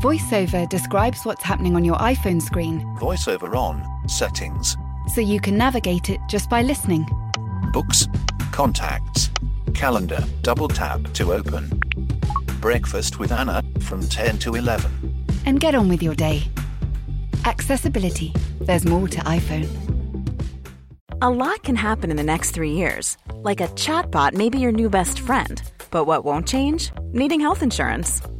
VoiceOver describes what's happening on your iPhone screen VoiceOver on, settings, so you can navigate it just by listening. books, contacts, calendar, double tap to open. Breakfast with Anna from 10 to 11. And get on with your day. Accessibility. There's more to iPhone. A lot can happen in the next three years. Like a chatbot may be your new best friend. But what won't change? Needing health insurance.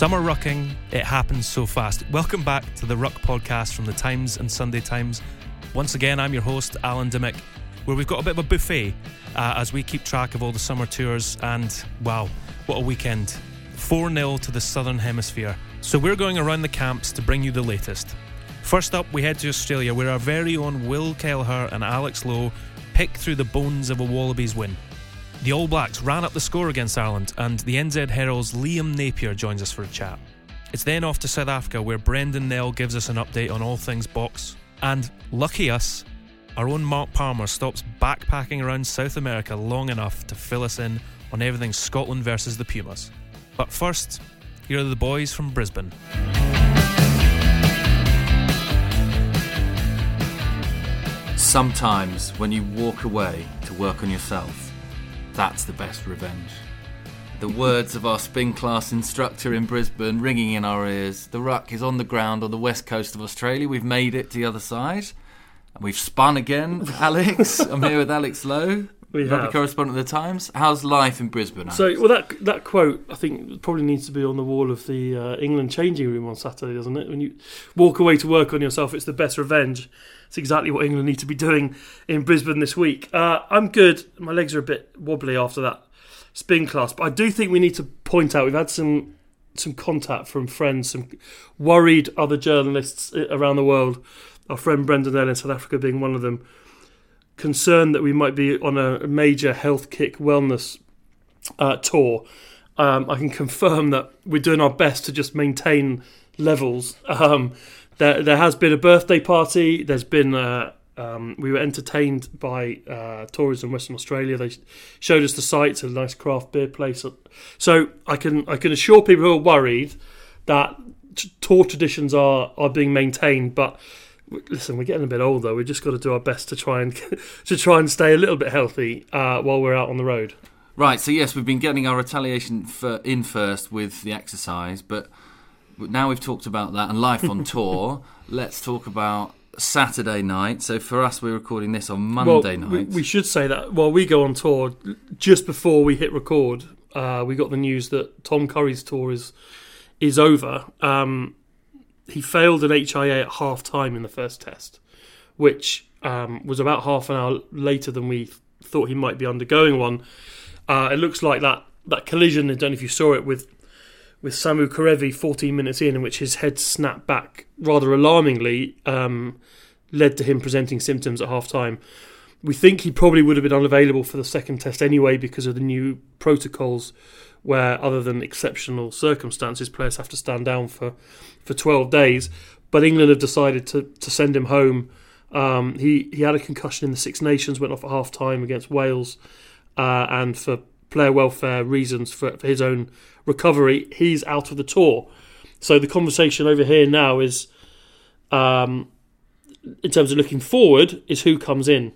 Summer rucking, it happens so fast. Welcome back to the Ruck podcast from the Times and Sunday Times. Once again, I'm your host, Alan Dymock, where we've got a bit of a buffet uh, as we keep track of all the summer tours. And wow, what a weekend! 4 0 to the Southern Hemisphere. So we're going around the camps to bring you the latest. First up, we head to Australia, where our very own Will Kelleher and Alex Lowe pick through the bones of a Wallabies win. The All Blacks ran up the score against Ireland, and the NZ Herald's Liam Napier joins us for a chat. It's then off to South Africa, where Brendan Nel gives us an update on all things Boks. And lucky us, our own Mark Palmer stops backpacking around South America long enough to fill us in on everything Scotland versus the Pumas. But first, here are the boys from Brisbane. Sometimes when you walk away to work on yourself, that's the best revenge. The words of our spin class instructor in Brisbane ringing in our ears. The ruck is on the ground on the west coast of Australia. We've made it to the other side. And we've spun again, Alex. I'm here with Alex Lowe, We rugby have. correspondent of the Times. How's life in Brisbane? Alex? So, well, that that quote I think probably needs to be on the wall of the uh, England changing room on Saturday, doesn't it? When you walk away to work on yourself, it's the best revenge. It's exactly what England need to be doing in Brisbane this week. Uh, I'm good. My legs are a bit wobbly after that spin class, but I do think we need to point out we've had some some contact from friends, some worried other journalists uh, around the world. Our friend Brendan Nel in South Africa being one of them. Concerned that we might be on a major health kick wellness uh, tour. Um, I can confirm that we're doing our best to just maintain levels. Um, there, there has been a birthday party. There's been uh, um, we were entertained by uh, Tourism Western Australia. They showed us the sights, a nice craft beer place. So I can I can assure people who are worried that tour traditions are are being maintained, but. Listen, we're getting a bit older. We've just got to do our best to try and to try and stay a little bit healthy uh, while we're out on the road. Right, so yes, we've been getting our retaliation for, in first with the exercise, but now we've talked about that and life on tour. Let's talk about Saturday night. So for us, we're recording this on Monday well, night. We, we should say that while we go on tour, just before we hit record, uh, we got the news that Tom Curry's tour is is over. Um, he failed an HIA at half time in the first test, which um, was about half an hour later than we thought he might be undergoing one. Uh, it looks like that that collision. I don't know if you saw it with with Samu Kerevi 14 minutes in, in which his head snapped back rather alarmingly, um, led to him presenting symptoms at half time. We think he probably would have been unavailable for the second test anyway because of the new protocols where, other than exceptional circumstances, players have to stand down for, for 12 days. But England have decided to, to send him home. Um, he, he had a concussion in the Six Nations, went off at half time against Wales, uh, and for player welfare reasons, for, for his own recovery, he's out of the tour. So the conversation over here now is, um, in terms of looking forward, is who comes in.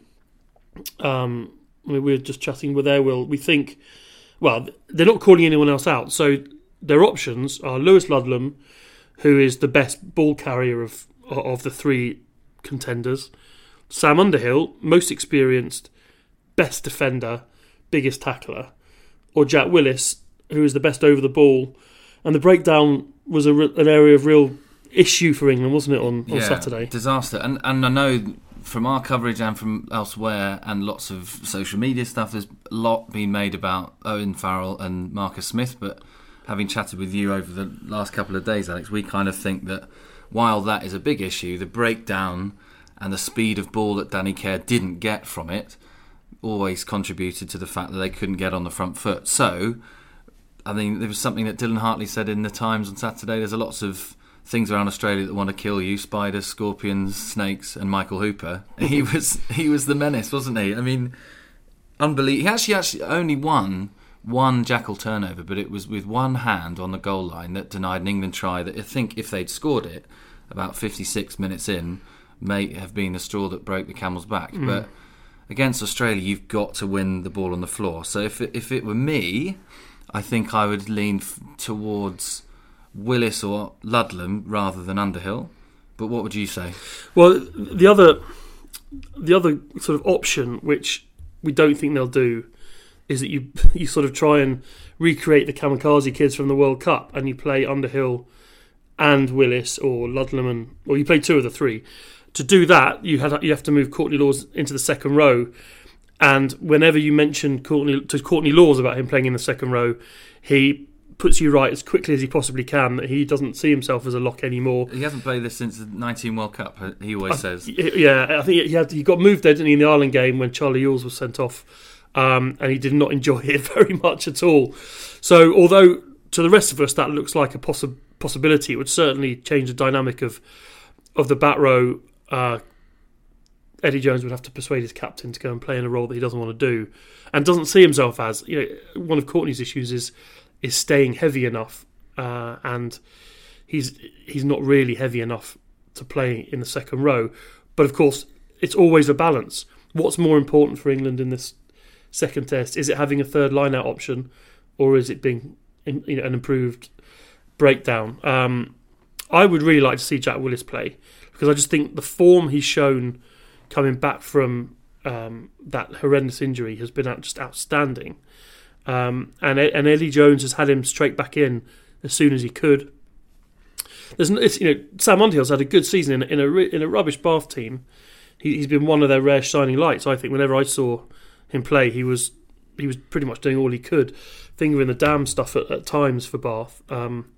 Um, I mean, we were just chatting with Airwill. We think, well, they're not calling anyone else out. So their options are Lewis Ludlam, who is the best ball carrier of of the three contenders. Sam Underhill, most experienced, best defender, biggest tackler, or Jack Willis, who is the best over the ball. And the breakdown was a, re- an area of real issue for England, wasn't it, on, on yeah, Saturday? Disaster. And and I know from our coverage and from elsewhere, and lots of social media stuff, there's lot being made about Owen Farrell and Marcus Smith. But having chatted with you over the last couple of days, Alex, we kind of think that while that is a big issue, the breakdown and the speed of ball that Danny Care didn't get from it always contributed to the fact that they couldn't get on the front foot. So, I mean, there was something that Dylan Hartley said in the Times on Saturday. There's a lots of things around Australia that want to kill you: spiders, scorpions, snakes, and Michael Hooper. he was he was the menace, wasn't he? I mean, unbelievable. He actually actually only won one jackal turnover, but it was with one hand on the goal line that denied an England try that I think if they'd scored it about 56 minutes in, may have been the straw that broke the camel's back. Mm. But against Australia, you've got to win the ball on the floor. So if it, if it were me, I think I would lean f- towards Willis or Ludlam rather than Underhill. But what would you say? Well, the other, the other sort of option, which we don't think they'll do, is that you you sort of try and recreate the kamikaze kids from the World Cup, and you play Underhill and Willis or Ludlam, and or you play two of the three. To do that, you had you have to move Courtney Lawes into the second row, and whenever you mention Courtney to Courtney Lawes about him playing in the second row, he puts you right as quickly as he possibly can that he doesn't see himself as a lock anymore. He hasn't played this since the 19 World Cup. uh, He always says. Yeah, I think he had he got moved there didn't he, in the Ireland game when Charlie Ewels was sent off, um, and he did not enjoy it very much at all. So, although to the rest of us that looks like a possi- possibility, it would certainly change the dynamic of of the back row. Uh, Eddie Jones would have to persuade his captain to go and play in a role that he doesn't want to do, and doesn't see himself as. You know, one of Courtney's issues is is staying heavy enough, uh, and he's he's not really heavy enough to play in the second row. But of course, it's always a balance. What's more important for England in this second test? Is it having a third line out option, or is it being in, you know, an improved breakdown? Um, I would really like to see Jack Willis play because I just think the form he's shown coming back from um, that horrendous injury has been just outstanding. Um, and and Eddie Jones has had him straight back in as soon as he could. There's you know Sam Underhill's had a good season in, in a in a rubbish Bath team. He, he's been one of their rare shining lights. I think whenever I saw him play, he was he was pretty much doing all he could, finger in the dam stuff at, at times for Bath. Um,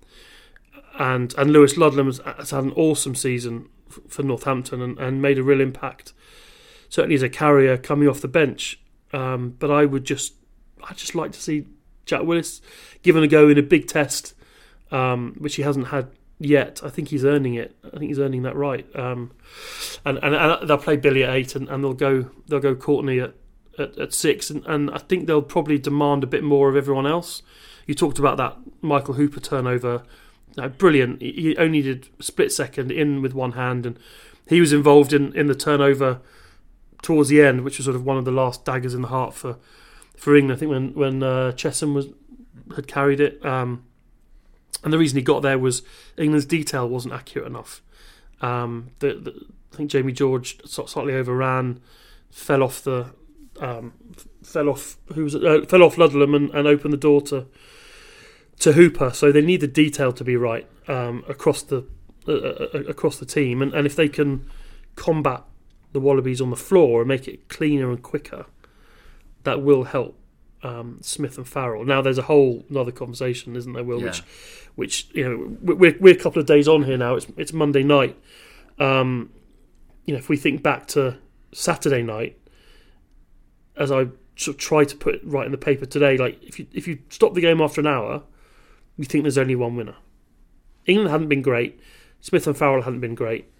and and Lewis Ludlam has, has had an awesome season for Northampton and, and made a real impact. Certainly as a carrier coming off the bench. Um, but I would just I'd just like to see Jack Willis given a go in a big test, um, which he hasn't had yet. I think he's earning it. I think he's earning that right. Um, and, and and they'll play Billy at eight, and, and they'll go they'll go Courtney at, at, at six, and, and I think they'll probably demand a bit more of everyone else. You talked about that Michael Hooper turnover. Brilliant. He he only did split second in with one hand, and he was involved in, in the turnover towards the end, which was sort of one of the last daggers in the heart for for England. I think when when uh, Chesham was had carried it, um, and the reason he got there was England's detail wasn't accurate enough. Um, the, the, I think Jamie George slightly overran, fell off the um, fell off who was? Uh, fell off Ludlam and, and opened the door to to Hooper. So they need the detail to be right um, across the uh, uh, across the team, and, and if they can combat the Wallabies on the floor and make it cleaner and quicker, that will help um, Smith and Farrell. Now, there's a whole other conversation, isn't there, Will? Yeah. Which, which you know, we're we're a couple of days on here now. It's it's Monday night. Um, you know, if we think back to Saturday night, as I sort of try to put it right in the paper today, like if you if you stop the game after an hour, you think there's only one winner. England hadn't been great. Smith and Farrell hadn't been great,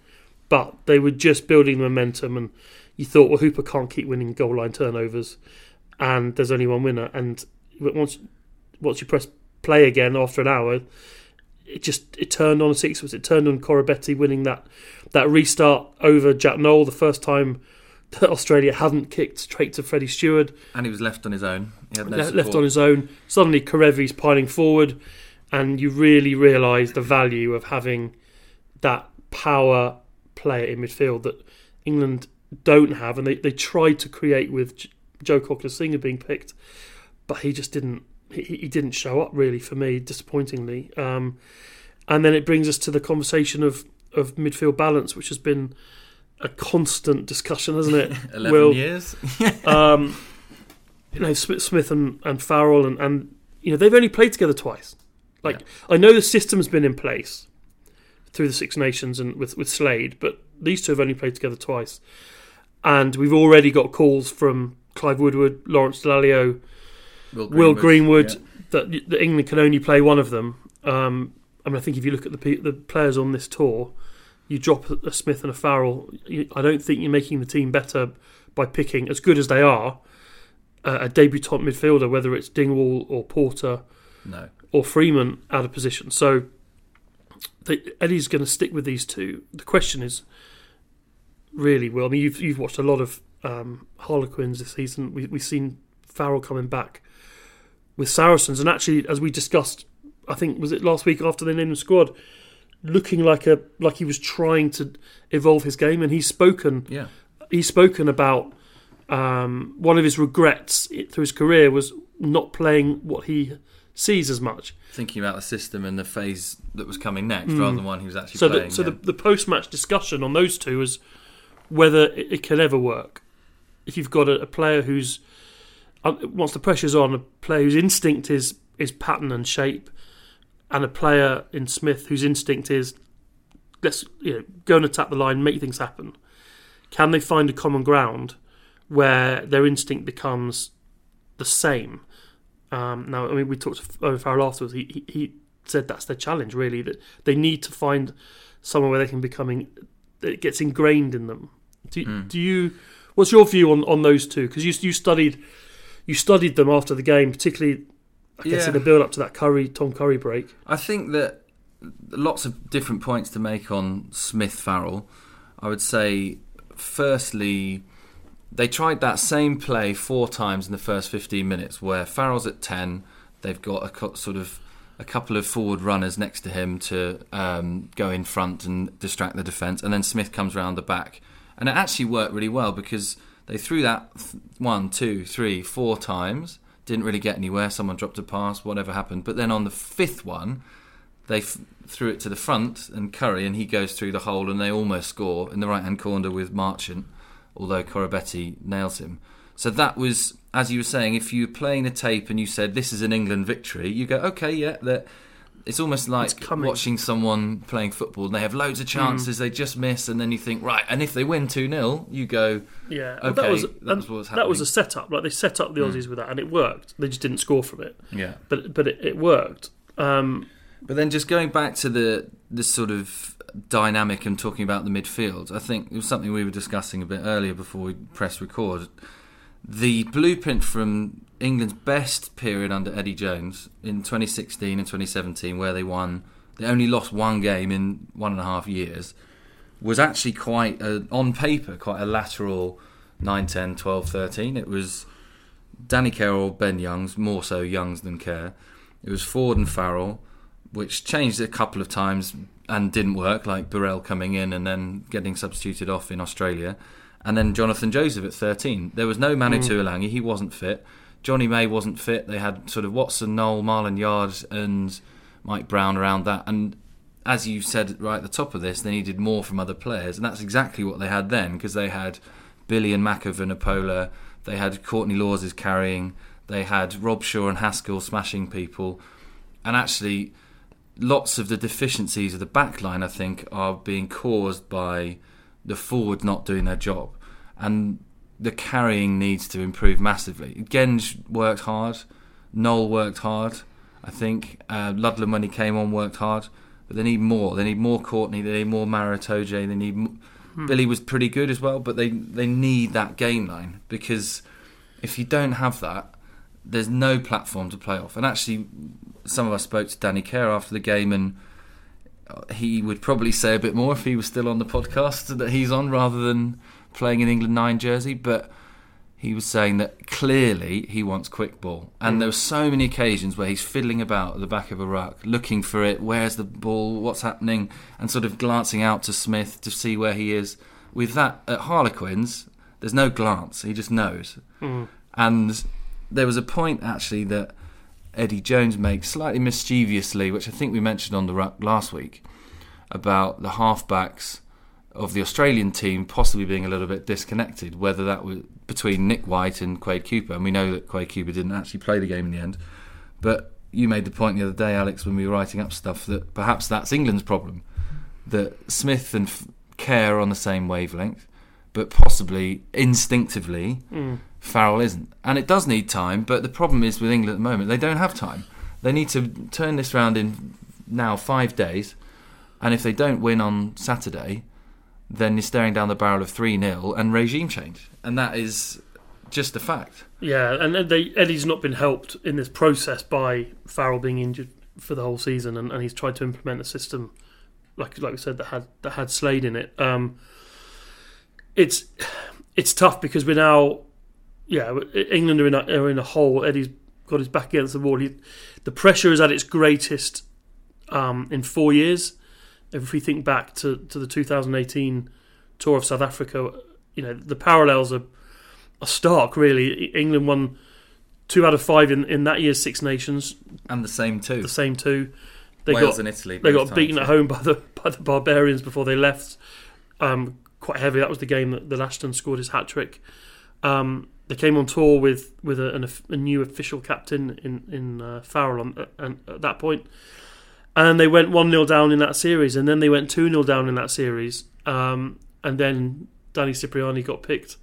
but they were just building momentum, and you thought, well, Hooper can't keep winning goal line turnovers, and there's only one winner. And once once you press play again after an hour, it just it turned on six. Was it turned on Koroibete winning that that restart over Jack Nowell the first time that Australia hadn't kicked straight to Freddie Steward And he was left on his own. He had no le- left on his own. Suddenly, Kerevi's piling forward, and you really realise the value of having that power player in midfield that England don't have, and they, they tried to create with Joe Cokanasiga being picked, but he just didn't. He, he didn't show up really for me, disappointingly. Um, and then it brings us to the conversation of of midfield balance, which has been a constant discussion, hasn't it? 11 Will, years. um, you know, Smith, Smith and, and Farrell, and, and you know they've only played together twice. Like I know the system's been in place through the Six Nations and with with Slade, but these two have only played together twice, and we've already got calls from Clive Woodward, Lawrence Dallaglio, Will Greenwood, yeah. that, that England can only play one of them. Um, I mean, I think if you look at the the players on this tour, you drop a, a Smith and a Farrell. You, I don't think you're making the team better by picking, as good as they are, uh, a debutant midfielder, whether it's Dingwall or Porter No. or Freeman out of position. So they, Eddie's going to stick with these two. The question is really, well, I mean, you've you've watched a lot of um, Harlequins this season. We, we've seen Farrell coming back with Saracens, and actually, as we discussed, I think was it last week after they named the squad, looking like a like he was trying to evolve his game, and he's spoken Yeah. he's spoken about um, one of his regrets through his career was not playing what he sees as much. Thinking about the system and the phase that was coming next, rather than one he was actually Mm. So, playing. the, so yeah. the, the post-match discussion on those two was whether it, it can ever work. If you've got a, a player who's uh, once the pressure's on, a player whose instinct is is pattern and shape, and a player in Smith whose instinct is let's you know go and attack the line, make things happen. Can they find a common ground where their instinct becomes the same? Um, now, I mean, we talked to Owen Farrell afterwards. He, he he said that's their challenge, really. That they need to find somewhere where they can becoming that it gets ingrained in them. Do, Hmm. do you? What's your view on, on those two? Because you you studied you studied them after the game, particularly I guess Yeah. in the build up to that Curry Tom Curry break. I think that lots of different points to make on Smith Farrell. I would say, firstly, they tried that same play four times in the first 15 minutes where Farrell's at 10, they've got a co- sort of a couple of forward runners next to him to um, go in front and distract the defence, and then Smith comes round the back. And it actually worked really well because they threw that th- one, two, three, four times, didn't really get anywhere. Someone dropped a pass, whatever happened. But then on the fifth one, they f- threw it to the front and Curry, and he goes through the hole, and they almost score in the right hand corner with Marchant, although Koroibete nails him. So that was, as you were saying, if you were playing a tape and you said this is an England victory, you go, okay, yeah, that. It's almost like coming. watching someone playing football and they have loads of Mm. chances, they just miss, and then you think, right, and if they win 2 0, you go, Yeah, Okay, that was that's and what's that was a setup. Like they set up the Aussies with that, and it worked. They just didn't score from it, yeah. but but it, it worked. Um, But then just going back to the the sort of dynamic and talking about the midfield, I think it was something we were discussing a bit earlier before we press record. The blueprint from England's best period under Eddie Jones in 2016 and 2017, where they won, they only lost one game in one and a half years, was actually quite, a, on paper, quite a lateral 9, 10, 12, 13. It was Danny Carroll, Ben Youngs, more so Youngs than Care. It was Ford and Farrell, which changed a couple of times and didn't work, like Burrell coming in and then getting substituted off in Australia. And then Jonathan Joseph at 13. There was no Manu mm. Tuilagi, he wasn't fit. Johnny May wasn't fit. They had sort of Watson, Nowell, Marland Yarde, and Mike Brown around that. And as you said right at the top of this, they needed more from other players. And that's exactly what they had then, because they had Billy and Mako Vunipola, they had Courtney Lawes is carrying, they had Robshaw and Haskell smashing people. And actually, lots of the deficiencies of the back line, I think, are being caused by the forward not doing their job. And the carrying needs to improve massively. Genge worked hard, Nowell worked hard, I think. Uh, Ludlam, when he came on, worked hard. But they need more. They need more Courtney, they need more Maro Itoje, they need. m Billy was pretty good as well, but they, they need that game line because if you don't have that, there's no platform to play off. And actually, some of us spoke to Danny Care after the game, and uh, he would probably say a bit more if he was still on the podcast that he's on rather than playing in England 9 jersey. But he was saying that clearly he wants quick ball. And mm. there were so many occasions where he's fiddling about at the back of a ruck, looking for it, where's the ball, what's happening, and sort of glancing out to Smith to see where he is. With that, at Harlequins, there's no glance, he just knows. Mm. And there was a point actually that Eddie Jones makes slightly mischievously, which I think we mentioned on the ruck last week, about the halfbacks of the Australian team possibly being a little bit disconnected, whether that was between Nick White and Quade Cooper. And we know that Quade Cooper didn't actually play the game in the end. But you made the point the other day, Alex, when we were writing up stuff, that perhaps that's England's problem. That Smith and Care are on the same wavelength, but possibly instinctively, Mm. Farrell isn't. And it does need time, but the problem is with England at the moment, they don't have time. They need to turn this round in now five days, and if they don't win on Saturday, then you're staring down the barrel of 3 0 and regime change. And that is just a fact. Yeah, and they, Eddie's not been helped in this process by Farrell being injured for the whole season, and, and he's tried to implement a system, like like we said, that had that had Slade in it. Um, it's it's tough because we're now, yeah, England are in a, are in a hole. Eddie's got his back against the wall. He, the pressure is at its greatest um, in four years. If we think back to, to the 2018 tour of South Africa, you know the parallels are are stark. Really, England won two out of five in, in that year's Six Nations, And the same two, the same two. They Wales got and Italy. they got beaten at home by the by the barbarians before they left. Um, quite heavy. That was the game that, that Ashton scored his hat trick. Um, they came on tour with with a, an, a new official captain in in uh, Farrell on, and at that point, and they went one 0 down in that series, and then they went two 0 down in that series, um, and then Danny Cipriani got picked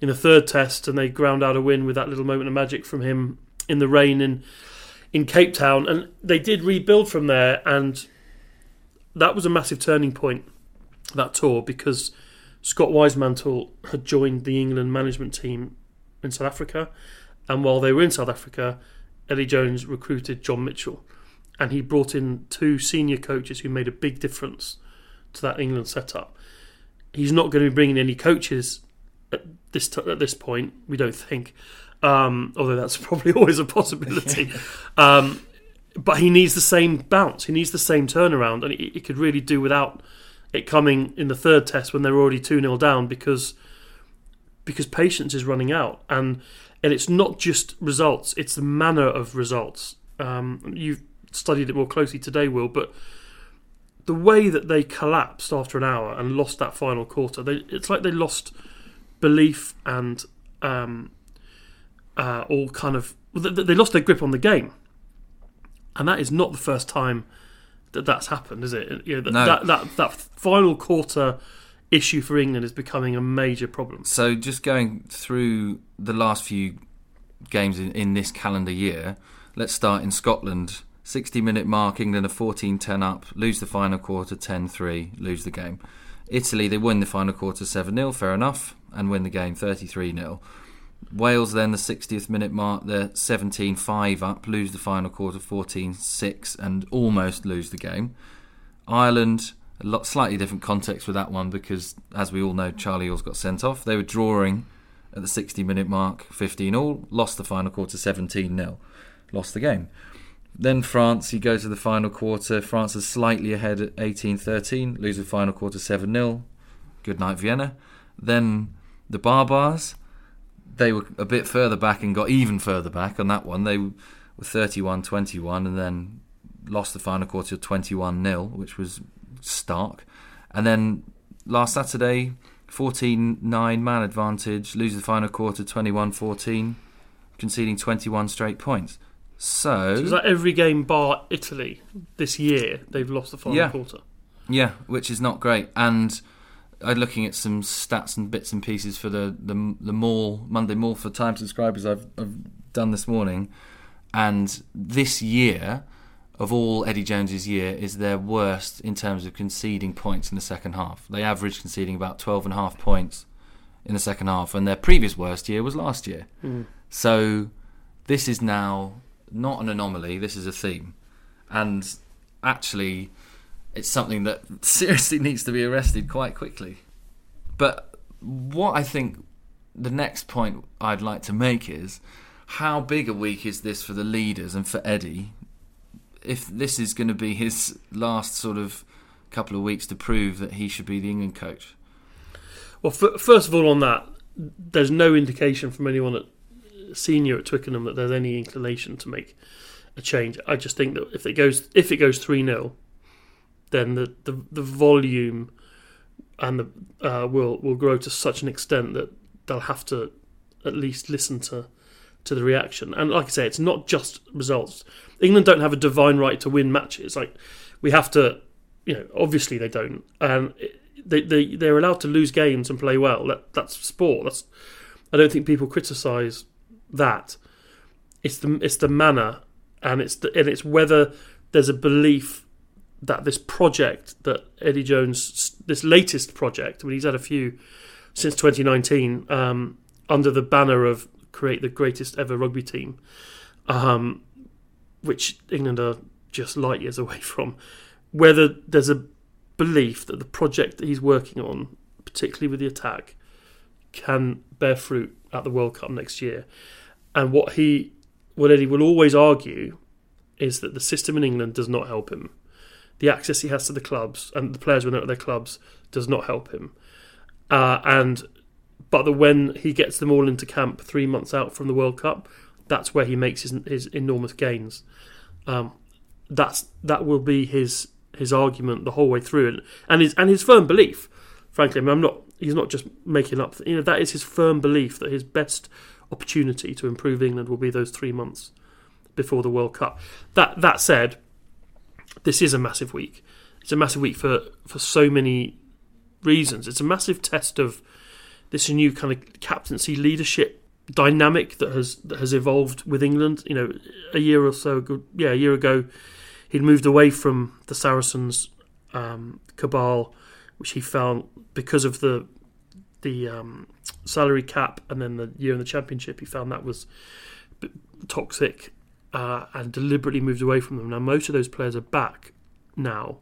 in the third test, and they ground out a win with that little moment of magic from him in the rain in in Cape Town, and they did rebuild from there, and that was a massive turning point that tour because Scott Wisemantel had joined the England management team in South Africa, and while they were in South Africa, Eddie Jones recruited John Mitchell, and he brought in two senior coaches who made a big difference to that England setup. He's not going to be bringing any coaches at this t- at this point. We don't think, um, although that's probably always a possibility. um, but he needs the same bounce. He needs the same turnaround, and he, he could really do without it coming in the third test when they're already two 0 down because because patience is running out, and and it's not just results; it's the manner of results. Um, you've studied it more closely today, Will, but the way that they collapsed after an hour and lost that final quarter, they, it's like they lost belief and um, uh, all kind of they, they lost their grip on the game, and that is not the first time that that's happened, is it? You know, that, No. that that that final quarter issue for England is becoming a major problem. So just going through the last few games in, in this calendar year, let's start in Scotland. 60 minute mark, England are 14 10 up, lose the final quarter 10 3, lose the game. Italy, they win the final quarter 7 0, fair enough, and win the game 33 0. Wales, then the 60th minute mark, they're 17 5 up, lose the final quarter 14 6, and almost lose the game. Ireland, a lot slightly different context with that one because, as we all know, Charlie Ewels got sent off. They were drawing at the 60 minute mark, 15 all, lost the final quarter 17 0, lost the game. Then France, you go to the final quarter. France is slightly ahead at 18 13, lose the final quarter 7 0. Good night, Vienna. Then the Barbars, they were a bit further back and got even further back on that one. They were 31 21 and then lost the final quarter 21 0, which was stark. And then last Saturday, 14 9 man advantage, lose the final quarter 21 14, conceding 21 straight points. So, So is that every game bar Italy this year? They've lost the final Yeah. quarter. yeah, which is not great. And I'm looking at some stats and bits and pieces for the the, the mall Monday mall for time subscribers I've, I've done this morning, and this year of all Eddie Jones's year is their worst in terms of conceding points in the second half. They average conceding about 12 and a half points in the second half, and their previous worst year was last year. Hmm. So this is now not an anomaly. This is a theme, and actually, it's something that seriously needs to be arrested quite quickly. But what I think the next point I'd like to make is how big a week is this for the leaders and for Eddie? If this is going to be his last sort of couple of weeks to prove that he should be the England coach. Well, f- first of all, on that, there's no indication from anyone at senior at Twickenham that there's any inclination to make a change. I just think that if it goes if it goes three 0 then the, the the volume and the, uh, will will grow to such an extent that they'll have to at least listen to to the reaction. And like I say, it's not just results. England don't have a divine right to win matches. Like we have to, you know, obviously they don't, and they they they're allowed to lose games and play well. That that's sport. That's I don't think people criticise that. It's the it's the manner, and it's the, and it's whether there's a belief that this project that Eddie Jones, this latest project, I mean, he's had a few since 2019 um, under the banner of create the greatest ever rugby team, um, which England are just light years away from. Whether there's a belief that the project that he's working on, particularly with the attack, can bear fruit at the World Cup next year. And what he, what Eddie will always argue, is that the system in England does not help him. The access he has to the clubs and the players when they're at their clubs does not help him. Uh, and but when he gets them all into camp three months out from the World Cup, that's where he makes his, his enormous gains. Um, that's that will be his his argument the whole way through, and and his and his firm belief. Frankly, I mean, I'm not. He's not just making up. You know, that is his firm belief that his best opportunity to improve England will be those three months before the World Cup. That that said, this is a massive week. It's a massive week for for so many reasons. It's a massive test of this new kind of captaincy leadership dynamic that has that has evolved with England. You know, a year or so ago, yeah, a year ago, he'd moved away from the Saracens um, cabal, which he found because of the the um, salary cap and then the year in the championship, he found that was toxic uh, and deliberately moved away from them. Now, most of those players are back now,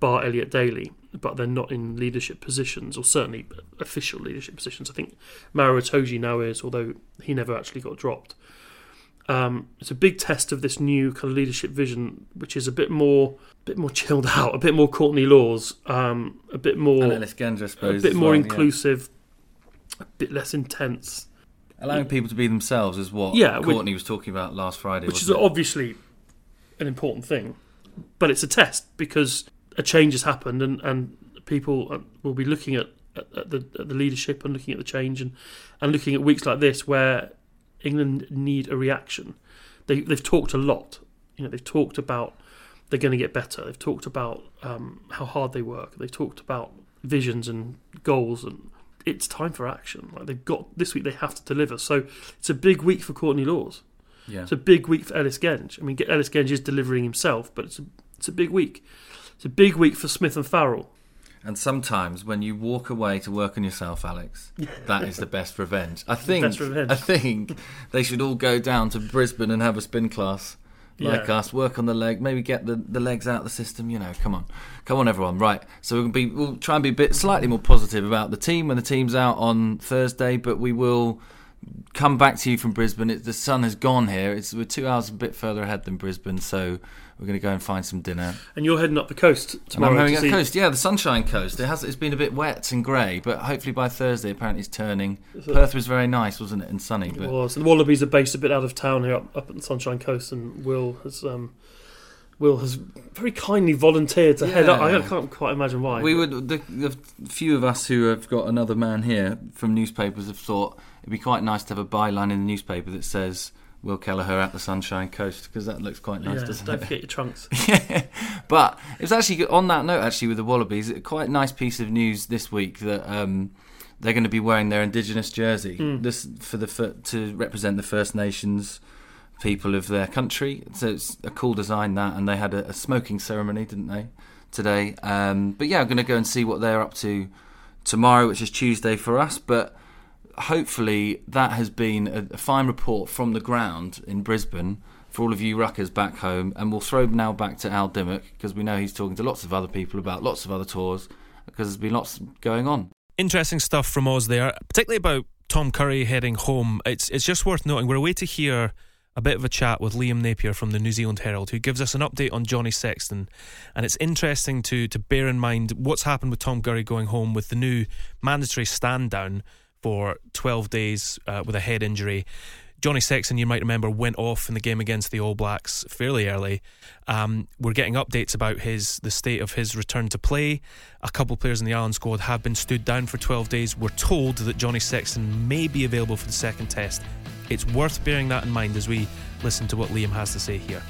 bar Elliot Daly, but they're not in leadership positions, or certainly official leadership positions. I think Maro Itoje now is, although he never actually got dropped. Um, it's a big test of this new kind of leadership vision, which is a bit more, a bit more chilled out, a bit more Courtney Lawes, um, a bit more, And Ellis Genge, I suppose. a bit more well, yeah. inclusive, a bit less intense. Allowing people to be themselves is what Yeah, which- Courtney was talking about last Friday. which is it? obviously an important thing, but it's a test because a change has happened, and, and people uh, will be looking at, at, at the at the leadership and looking at the change, and, and looking at weeks like this where England need a reaction. They they've talked a lot, you know, they've talked about they're going to get better. They've talked about um, how hard they work. They've talked about visions and goals and. It's time for action. Like they've got this week, they have to deliver. So it's a big week for Courtney Lawes. yeah. It's a big week for Ellis Genge. I mean, Ellis Genge is delivering himself, but it's a, it's a big week. It's a big week for Smith and Farrell. And sometimes when you walk away to work on yourself, Alex, that is the best revenge. I think. best revenge. I think they should all go down to Brisbane and have a spin class like Yeah. us. Work on the leg, maybe get the, the legs out of the system. You know, come on, come on, everyone. Right. So we'll be we'll try and be a bit slightly more positive about the team when the team's out on Thursday, but we will come back to you from Brisbane. It, the sun has gone here. It's we're two hours a bit further ahead than Brisbane, so we're going to go and find some dinner. And you're heading up the coast And. I'm to up see- coast, yeah, the Sunshine Coast. It has. It's been a bit wet and grey, but hopefully by Thursday, apparently it's turning. Perth was very nice, wasn't it, and sunny. It But was. And the Wallabies are based a bit out of town here, up, up at the Sunshine Coast, and Will has um, Will has very kindly volunteered to head up. I can't quite imagine why. we would. The, the few of us who have got another man here from newspapers have thought it'd be quite nice to have a byline in the newspaper that says Will Kelleher at the Sunshine Coast because that looks quite nice, yeah, doesn't don't it? forget your trunks. yeah, but it was actually on that note. Actually, with the Wallabies, a quite nice piece of news this week that um, they're going to be wearing their Indigenous jersey this for the fir- to represent the First Nations people of their country. So it's a cool design that, and they had a, a smoking ceremony, didn't they, today? Um, but yeah, I'm going to go and see what they're up to tomorrow, which is Tuesday for us, but. Hopefully, that has been a, a fine report from the ground in Brisbane for all of you ruckers back home, and we'll throw now back to Al Dymock because we know he's talking to lots of other people about lots of other tours because there's been lots going on. Interesting stuff from Oz there, particularly about Tom Curry heading home. It's it's just worth noting we're away to hear a bit of a chat with Liam Napier from the New Zealand Herald, who gives us an update on Johnny Sexton. And it's interesting to to bear in mind what's happened with Tom Curry going home with the new mandatory stand down for 12 days uh, with a head injury. Johnny Sexton, you might remember, went off in the game against the All Blacks fairly early. Um, we're getting updates about his the state of his return to play. A couple of players in the Ireland squad have been stood down for 12 days. We're told that Johnny Sexton may be available for the second test. It's worth bearing that in mind as we listen to what Liam has to say here.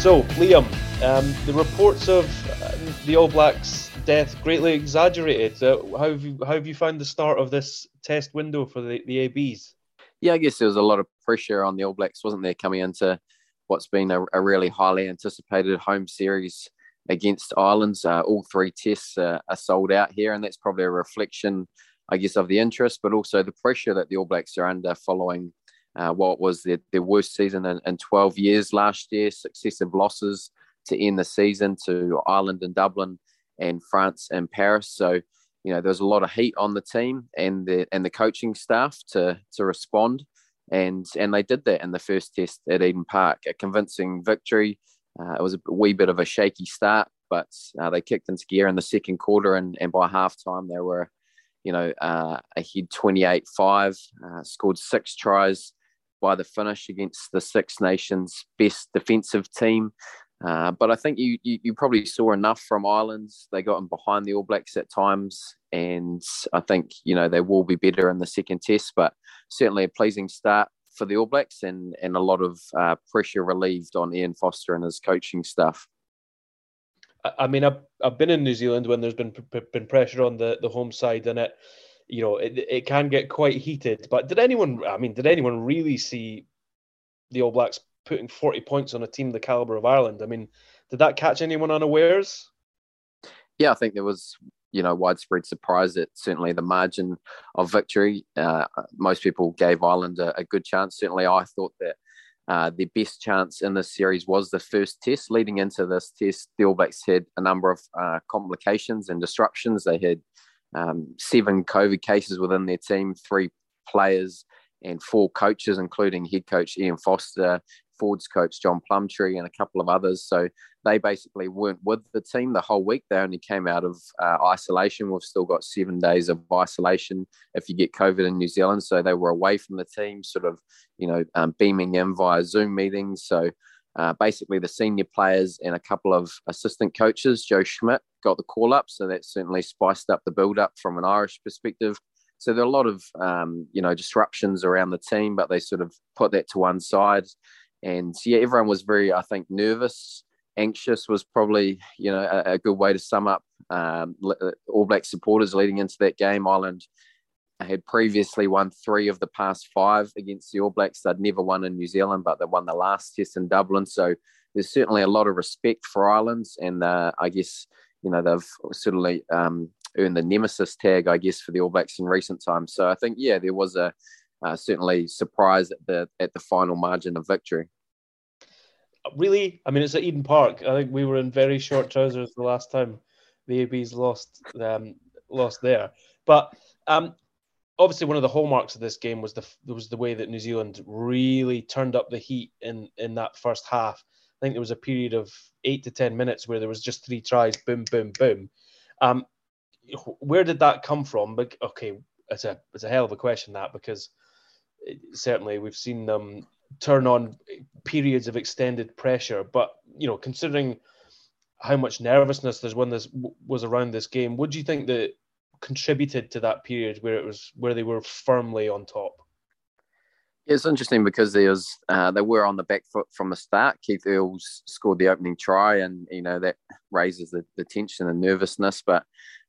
So, Liam, um, the reports of uh, the All Blacks' death greatly exaggerated. How, have you, how have you found the start of this test window for the, the ABs? yeah, I guess there was a lot of pressure on the All Blacks, wasn't there, coming into what's been a, a really highly anticipated home series against Ireland. Uh, all three tests uh, are sold out here, and that's probably a reflection, I guess, of the interest, but also the pressure that the All Blacks are under following uh, what was their, their worst season in, in 12 years last year, successive losses to end the season to Ireland and Dublin and France and Paris. So you know, there was a lot of heat on the team and the and the coaching staff to to respond, and and they did that in the first test at Eden Park, a convincing victory. Uh, it was a wee bit of a shaky start, but uh, they kicked into gear in the second quarter, and and by halftime they were, you know, uh, ahead 28-5, uh, scored six tries by the finish against the Six Nations best defensive team. Uh, but I think you, you, you probably saw enough from Ireland. They got in behind the All Blacks at times, and I think you know they will be better in the second test. But certainly a pleasing start for the All Blacks, and and a lot of uh, pressure relieved on Ian Foster and his coaching staff. I mean, I've, I've been in New Zealand when there's been been pressure on the, the home side, and it, you know, it, it can get quite heated. But did anyone? I mean, did anyone really see the All Blacks putting 40 points on a team the caliber of Ireland. I mean, did that catch anyone unawares? Yeah, I think there was, you know, widespread surprise at certainly the margin of victory. Uh, most people gave Ireland a, a, good chance. Certainly, I thought that uh, their best chance in this series was the first test. Leading into this test, the All Blacks had a number of uh, complications and disruptions. They had um, seven COVID cases within their team, three players and four coaches, including head coach Ian Foster, Fords coach John Plumtree and a couple of others. So they basically weren't with the team the whole week. They only came out of uh, isolation. We've still got seven days of isolation if you get COVID in New Zealand. So they were away from the team, sort of, you know, um, beaming in via Zoom meetings. So uh, basically, the senior players and a couple of assistant coaches, Joe Schmidt, got the call up. So that certainly spiced up the build up from an Irish perspective. So there are a lot of um, you know disruptions around the team, but they sort of put that to one side and yeah, everyone was very, I think, nervous, anxious was probably you know a, a good way to sum up um, uh, All Black supporters leading into that game. Ireland had previously won three of the past five against the All Blacks. They'd never won in New Zealand, but they won the last test in Dublin. So there's certainly a lot of respect for Ireland, and uh, I guess you know they've certainly um, earned the nemesis tag, I guess, for the All Blacks in recent times. So I think yeah, there was a uh, certainly surprised at the at the final margin of victory. Really, I mean, it's at Eden Park. I think we were in very short trousers the last time the ABs lost um, lost there. But um, obviously, one of the hallmarks of this game was the was the way that New Zealand really turned up the heat in in that first half. I think there was a period of eight to ten minutes where there was just three tries, boom, boom, boom. Um, where did that come from? But okay, it's a it's a hell of a question that because certainly we've seen them turn on periods of extended pressure. But you know, considering how much nervousness there's when this was around this game, would you think that contributed to that period where it was where they were firmly on top? It's interesting because there was uh, they were on the back foot from the start. Keith Earls scored the opening try, and you know that raises the, the tension and nervousness. But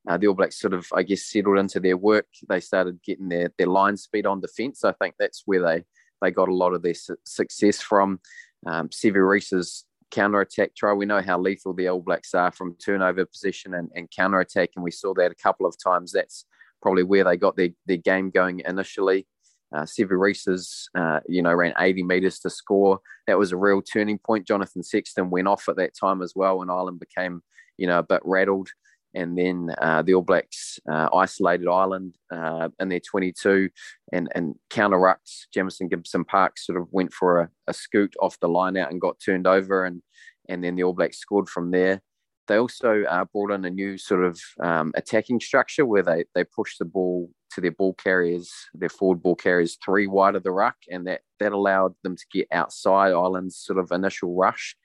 uh, the All Blacks sort of, I guess, settled into their work. They started getting their, their line speed on defence. I think that's where they, they got a lot of their su- success from. Um, Sevu Reece's counter attack try. We know how lethal the All Blacks are from turnover position and, and counter attack, and we saw that a couple of times. That's probably where they got their, their game going initially. Uh, Sevu Reece's, uh, you know, ran 80 metres to score. That was a real turning point. Jonathan Sexton went off at that time as well, and Ireland became, you know, a bit rattled and then uh, the All Blacks uh, isolated Ireland uh, in their 22 and, and counter rucks. Jamison Gibson Park sort of went for a, a, scoot off the line out and got turned over, and, and then the All Blacks scored from there. They also uh, brought in a new sort of um, attacking structure where they, they pushed the ball to their ball carriers, their forward ball carriers, three wide of the ruck, and that that allowed them to get outside Ireland's sort of initial rush,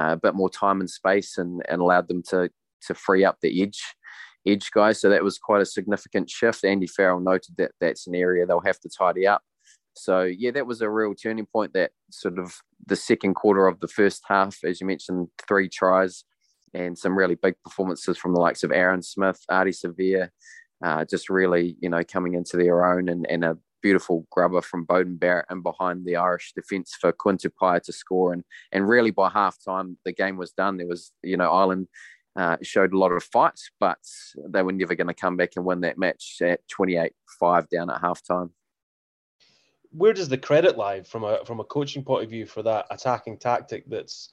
uh, a bit more time and space, and, and allowed them to to free up the edge edge guys. So that was quite a significant shift. Andy Farrell noted that that's an area they'll have to tidy up. So yeah, that was a real turning point. That sort of the second quarter of the first half, as you mentioned, three tries and some really big performances from the likes of Aaron Smith, Ardie Savea, uh, just really you know coming into their own, and, and a beautiful grubber from Beauden Barrett and behind the Irish defence for Quinn to score. And and really by half time the game was done. There was you know Ireland uh, showed a lot of fight, but they were never going to come back and win that match at 28 5 down at halftime. Where does the credit lie from a from a coaching point of view for that attacking tactic? That's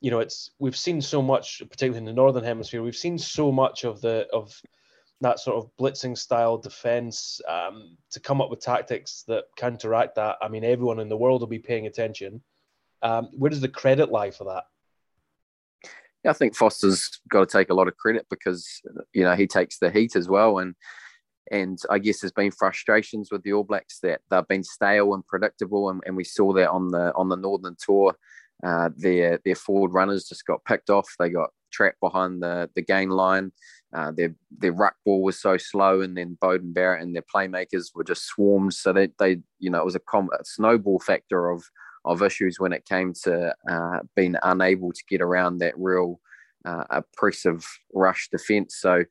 you know, it's we've seen so much, particularly in the northern hemisphere, we've seen so much of the of that sort of blitzing style defense um, to come up with tactics that counteract that. I mean, everyone in the world will be paying attention. Um, where does the credit lie for that? I think Foster's got to take a lot of credit because you know he takes the heat as well, and and I guess there's been frustrations with the All Blacks that they've been stale and predictable, and, and we saw that on the on the Northern Tour. Uh, their their forward runners just got picked off. They got trapped behind the the gain line. Uh, their their ruck ball was so slow, and then Beauden Barrett and their playmakers were just swarmed. So that they, you know, it was a, com- a snowball factor of of issues when it came to uh, being unable to get around that real uh, oppressive rush defence. So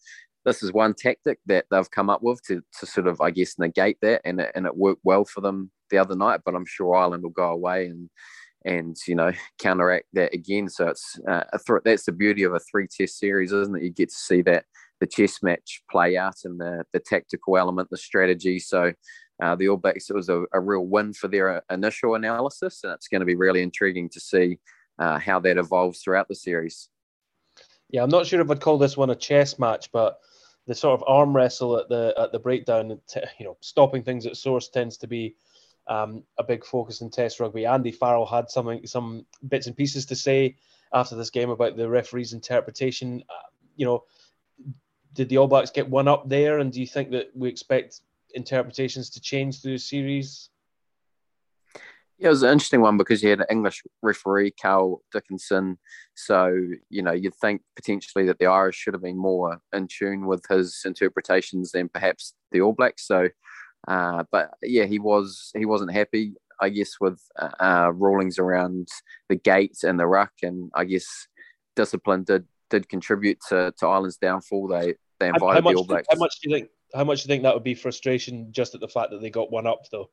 this is one tactic that they've come up with to, to sort of, I guess, negate that, and it, and it worked well for them the other night. But I'm sure Ireland will go away and and you know counteract that again. So it's uh, th- that's the beauty of a three test series, isn't it? You get to see that the chess match play out and the the tactical element, the strategy. So uh, the All Blacks, it was a, a, real win for their uh, initial analysis, and it's going to be really intriguing to see uh, how that evolves throughout the series. Yeah, I'm not sure if I'd call this one a chess match, but the sort of arm wrestle at the at the breakdown, you know, stopping things at source tends to be um, a big focus in Test rugby. Andy Farrell had something, some bits and pieces to say after this game about the referee's interpretation. Uh, you know, did the All Blacks get one up there? And do you think that we expect interpretations to change through the series? Yeah, it was an interesting one because you had an English referee, Carl Dickinson. So, you know, you'd think potentially that the Irish should have been more in tune with his interpretations than perhaps the All Blacks. So, uh, but yeah, he was he wasn't happy, I guess, with uh, uh rulings around the gate and the ruck, and I guess discipline did did contribute to, to Ireland's downfall. They they invited the All Blacks. How much do you think? How much do you think that would be frustration just at the fact that they got one up, though?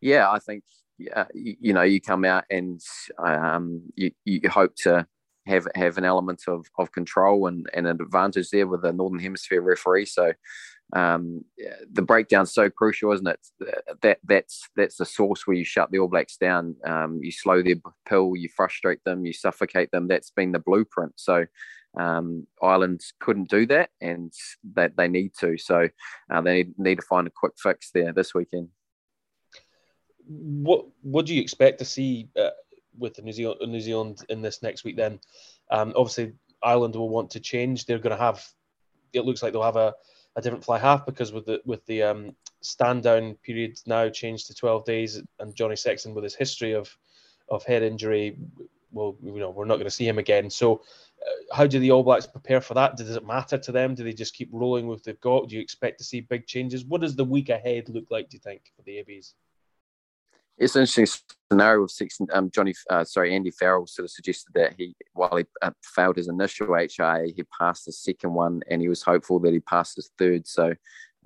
Yeah, I think yeah, you, you know you come out and um, you, you hope to have have an element of, of control and, and an advantage there with the Northern Hemisphere referee. So um, the breakdown's so crucial, isn't it? That that's that's the source where you shut the All Blacks down. Um, you slow their pill, you frustrate them, you suffocate them. That's been the blueprint. So um, Ireland couldn't do that, and that they need to. So uh, they need, need to find a quick fix there this weekend. What What do you expect to see uh, with the New Zealand New Zealand in this next week? Then, um, obviously, Ireland will want to change. They're going to have. It looks like they'll have a, a different fly half because with the with the um, stand down period now changed to twelve days, and Johnny Sexton with his history of of head injury, well, you know, we're not going to see him again. So uh, how do the All Blacks prepare for that? Does it matter to them? Do they just keep rolling with they've got? Do you expect to see big changes? What does the week ahead look like? Do you think for the ABs? It's an interesting scenario with six. Um, Johnny, uh, sorry, Andy Farrell sort of suggested that he, while he uh, failed his initial HIA, he passed the second one, and he was hopeful that he passed his third. So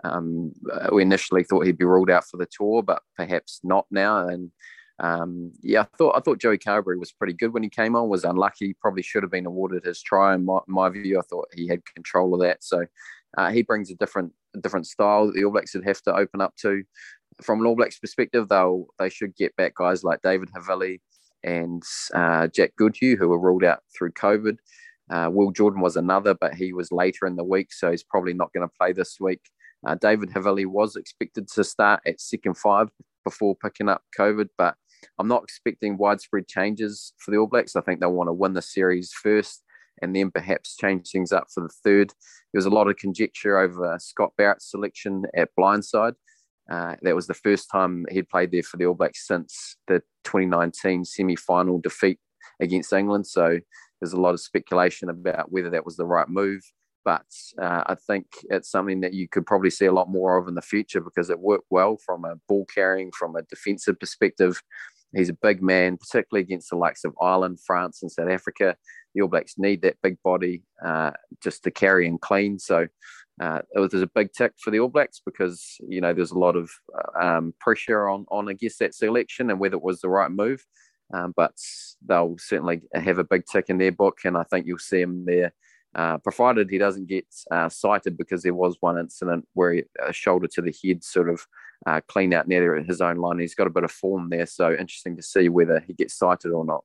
um, we initially thought he'd be ruled out for the tour, but perhaps not now. And um, yeah, I thought I thought Joey Carbery was pretty good when he came on. Was unlucky. Probably should have been awarded his try. In my, my view, I thought he had control of that. So uh, he brings a different a different style that the All Blacks would have to open up to. From an All Blacks perspective, they'll they should get back guys like David Havili and uh, Jack Goodhue, who were ruled out through COVID. Uh, Will Jordan was another, but he was later in the week, so he's probably not going to play this week. Uh, David Havili was expected to start at second five before picking up COVID, but I'm not expecting widespread changes for the All Blacks. I think they'll want to win the series first and then perhaps change things up for the third. There was a lot of conjecture over Scott Barrett's selection at blindside. Uh, that was the first time he'd played there for the All Blacks since the 2019 semi-final defeat against England. So there's a lot of speculation about whether that was the right move. But uh, I think it's something that you could probably see a lot more of in the future because it worked well from a ball carrying, from a defensive perspective. He's a big man, particularly against the likes of Ireland, France, and South Africa. The All Blacks need that big body uh, just to carry and clean. So uh, it was a big tick for the All Blacks because you know there's a lot of uh, um, pressure on on I guess that selection and whether it was the right move. Um, but they'll certainly have a big tick in their book, and I think you'll see him there. Uh, provided he doesn't get uh, cited because there was one incident where he, a shoulder to the head sort of uh, clean out near his own line. He's got a bit of form there, so interesting to see whether he gets cited or not.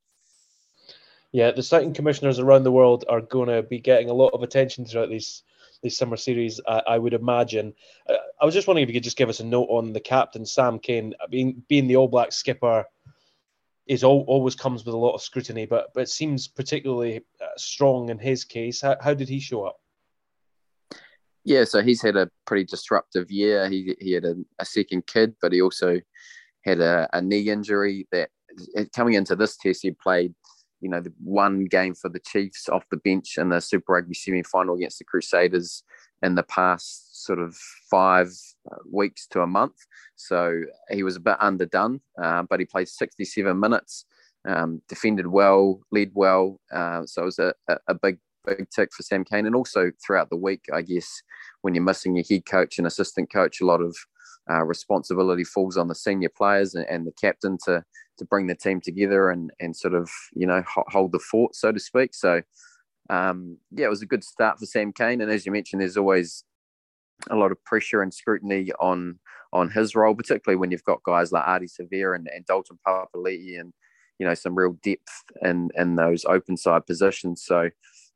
Yeah, the citing commissioners around the world are going to be getting a lot of attention throughout these these summer series. I, I would imagine. Uh, I was just wondering if you could just give us a note on the captain Sam Cane, being being the All Black skipper. Is all, always comes with a lot of scrutiny, but but it seems particularly uh, strong in his case. How, how did he show up? Yeah, so he's had a pretty disruptive year. He he had a, a second kid, but he also had a, a knee injury that coming into this test he played you know, the one game for the Chiefs off the bench in the Super Rugby semi final against the Crusaders in the past sort of five uh, weeks to a month. So he was a bit underdone, uh, but he played 67 minutes, um, defended well, led well. Uh, so it was a, a big, big tick for Sam Cane. And also throughout the week, I guess, when you're missing your head coach and assistant coach, a lot of uh, responsibility falls on the senior players and, and, the captain to to bring the team together and and sort of you know hold the fort, so to speak. So um, yeah, it was a good start for Sam Cane, and as you mentioned, there's always a lot of pressure and scrutiny on on his role, particularly when you've got guys like Ardie Savea and, and Dalton Papali'i and you know some real depth in in those open side positions. So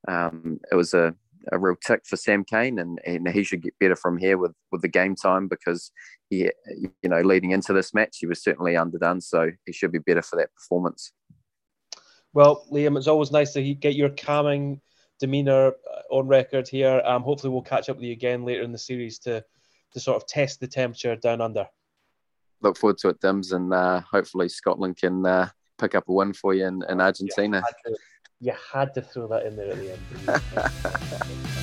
um, it was a a real tick for Sam Cane, and, and he should get better from here with, with the game time because he, you know, leading into this match, he was certainly underdone, so he should be better for that performance. Well, Liam, it's always nice to get your calming demeanour uh, on record here. Um, hopefully, we'll catch up with you again later in the series to to sort of test the temperature down under. Look forward to it, Dims, and uh, hopefully Scotland can uh, pick up a win for you in, in Argentina. Yeah, you had to throw that in there at the end.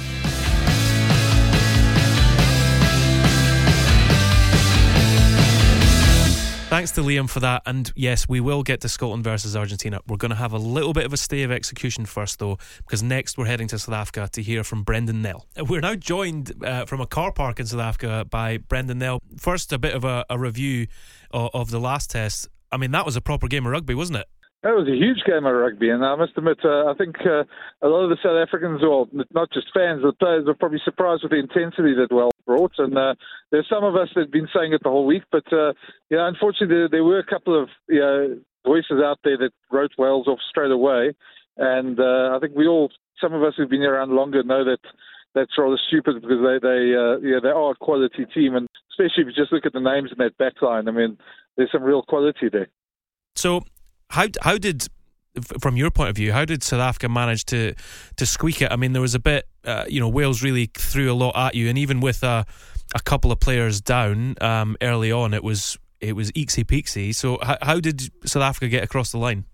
Thanks to Liam for that. And yes, we will get to Scotland versus Argentina. We're going to have a little bit of a stay of execution first, though, because next we're heading to South Africa to hear from Brendan Nel. We're now joined uh, from a car park in South Africa by Brendan Nel. First, a bit of a, a review of, of the last test. I mean, that was a proper game of rugby, wasn't it? That was a huge game of rugby, and I must admit, uh, I think uh, a lot of the South Africans, or not just fans, the players, were probably surprised with the intensity that Wales brought. And uh, there's some of us that have been saying it the whole week, but uh, unfortunately, there, there, were a couple of you know, voices out there that wrote Wales off straight away, and uh, I think we all, some of us who've been around longer, know that that's rather stupid because they they uh, yeah they are a quality team, and especially if you just look at the names in that backline. I mean, there's some real quality there. So how how did from your point of view, how did South Africa manage to to squeak it? I mean, there was a bit, uh, you know, Wales really threw a lot at you, and even with a a couple of players down um, early on, it was it was eeksy peeksy. So, how, how did South Africa get across the line?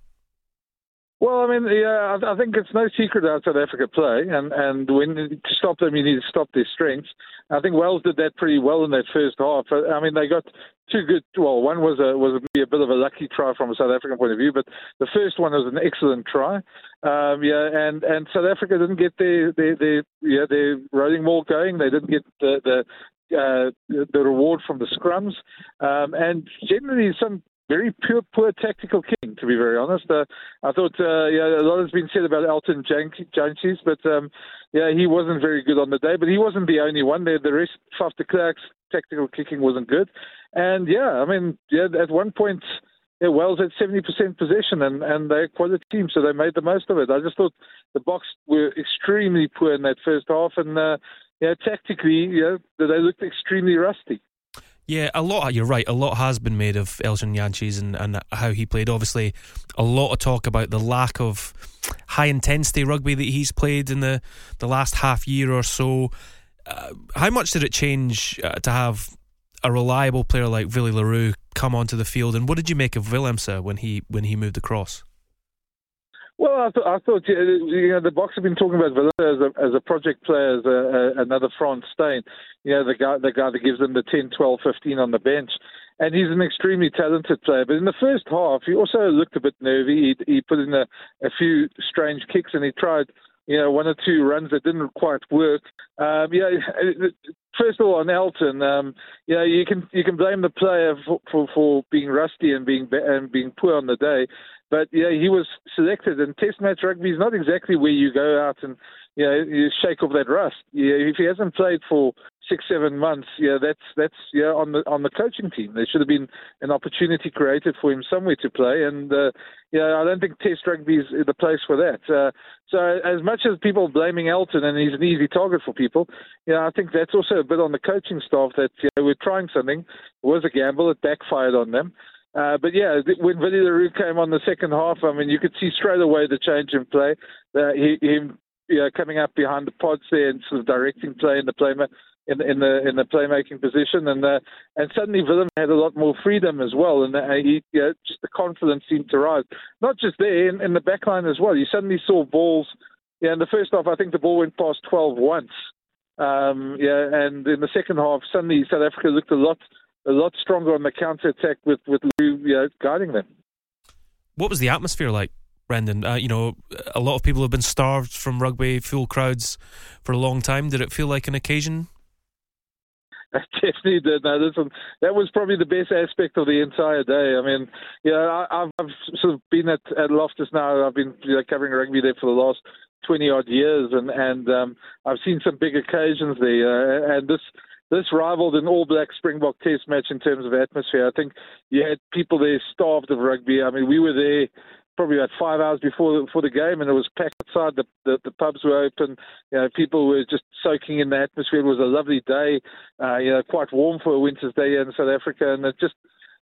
Well, I mean, yeah, I think it's no secret how South Africa play, and and when to stop them, you need to stop their strengths. I think Wales did that pretty well in that first half. I mean, they got two good. Well, one was a was a, a bit of a lucky try from a South African point of view, but the first one was an excellent try. Um, yeah, and and South Africa didn't get their their, their yeah their rolling ball going. They didn't get the the uh, the reward from the scrums, um, and generally some very poor, poor tactical kicking, to be very honest. Uh, I thought, uh, yeah, a lot has been said about Elton Jantjies, but um, yeah, he wasn't very good on the day. But he wasn't the only one. The, the rest, Faf de Klerk's tactical kicking wasn't good. And yeah, I mean, yeah, at one point, yeah, Wales had 70% possession and, and they're quite a team, so they made the most of it. I just thought the Boks were extremely poor in that first half, and uh, yeah, tactically, yeah, they looked extremely rusty. Yeah, a lot. You're right. A lot has been made of Elton Jantjies and, and how he played. Obviously, a lot of talk about the lack of high intensity rugby that he's played in the, the last half year or so. Uh, how much did it change uh, to have a reliable player like Willie le Roux come onto the field? And what did you make of Willemse when he when he moved across? Well, I, th- I thought you know the Boks have been talking about Villa as a as a project player, as a, a, another Frans Steyn. You know the guy the guy that gives them the 10, 12, 15 on the bench, and he's an extremely talented player. But in the first half, he also looked a bit nervy. He, he put in a, a few strange kicks, and he tried you know one or two runs that didn't quite work. Um, yeah, first of all on Elton, um, you know you can you can blame the player for, for, for being rusty and being and being poor on the day. But yeah, he was selected, and Test match rugby is not exactly where you go out and you know you shake off that rust. Yeah, if he hasn't played for six, seven months, yeah, that's that's yeah on the on the coaching team. There should have been an opportunity created for him somewhere to play, and uh, yeah, I don't think Test rugby is the place for that. Uh, so as much as people blaming Elton and he's an easy target for people, yeah, I think that's also a bit on the coaching staff that yeah, we're trying something. It was a gamble. It backfired on them. Uh, but yeah, when le Roux came on the second half, I mean, you could see straight away the change in play. Uh, he, him, you know, coming up behind the pods there and sort of directing play in the in, in the in the playmaking position, and uh, and suddenly Willem had a lot more freedom as well, and uh, he know, just the confidence seemed to rise. Not just there in, in the back line as well. You suddenly saw balls. Yeah, in the first half, I think the ball went past 12 once. Um, yeah, and in the second half, suddenly South Africa looked a lot a lot stronger on the counter attack with with Lou you know, guiding them. What was the atmosphere like, Brendan? Uh, you know, a lot of people have been starved from rugby, full crowds for a long time. Did it feel like an occasion? I definitely did. No, listen, that was probably the best aspect of the entire day. I mean, you know, I, have sort of been at, at Loftus now. I've been you know, covering rugby there for the last twenty odd years, and and um, I've seen some big occasions there. Uh, and this this rivaled an All Black Springbok Test match in terms of atmosphere. I think you had people there starved of rugby. I mean, we were there probably about five hours before the, before the game, and it was packed outside. The, the the pubs were open. You know, people were just soaking in the atmosphere. It was a lovely day. Uh, you know, quite warm for a winter's day in South Africa, and it just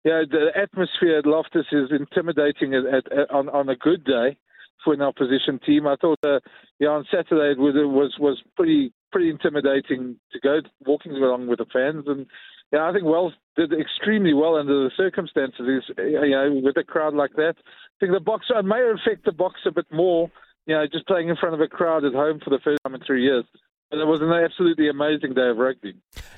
you know, the atmosphere at Loftus is intimidating at, at, at, on on a good day for an opposition team. I thought, uh, yeah, on Saturday it was was was pretty pretty intimidating to go walking along with the fans. And yeah, I think Wales did extremely well under the circumstances. You know, with a crowd like that, I think the boxer it may affect the Boks a bit more. You know, just playing in front of a crowd at home for the first time in three years. And it was an absolutely amazing day of rugby.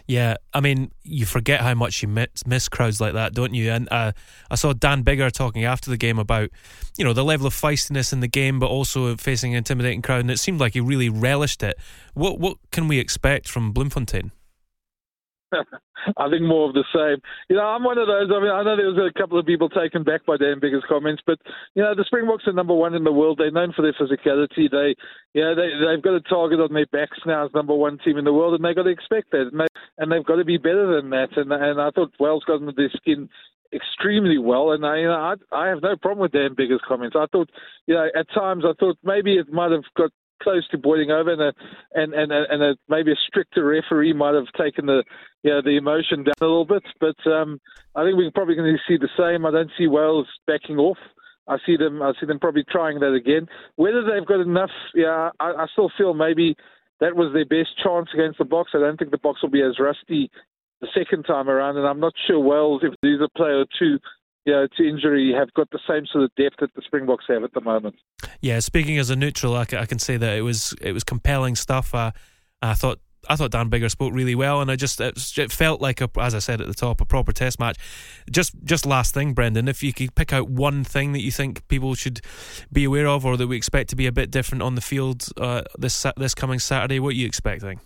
Yeah, I mean, you forget how much you miss, miss crowds like that, don't you? And uh, I saw Dan Biggar talking after the game about, you know, the level of feistiness in the game, but also facing an intimidating crowd, and it seemed like he really relished it. What what can we expect from Bloemfontein? I think more of the same. You know, I'm one of those. I mean, I know there was a couple of people taken back by Dan Biggar's comments, but you know, the Springboks are number one in the world. They're known for their physicality. They, you know, they they've got a target on their backs now as number one team in the world, and they've got to expect that, and, they, and they've got to be better than that. And and I thought Wales got under their skin extremely well, and I, you know, I, I have no problem with Dan Biggar's comments. I thought, you know, at times I thought maybe it might have got close to boiling over, and a, and and and a, maybe a stricter referee might have taken the you know, the emotion down a little bit. But um, I think we're probably going to see the same. I don't see Wales backing off. I see them. I see them probably trying that again. Whether they've got enough, yeah, I, I still feel maybe that was their best chance against the Boks. I don't think the Boks will be as rusty the second time around, and I'm not sure Wales if there's a player or two you know, to injury have got the same sort of depth that the Springboks have at the moment. Yeah, speaking as a neutral, I can, say that it was it was compelling stuff. Uh, I thought I thought Dan Biggar spoke really well, and I just it felt like a, as I said at the top, a proper Test match. Just just last thing, Brendan, if you could pick out one thing that you think people should be aware of, or that we expect to be a bit different on the field uh, this this coming Saturday, what are you expecting?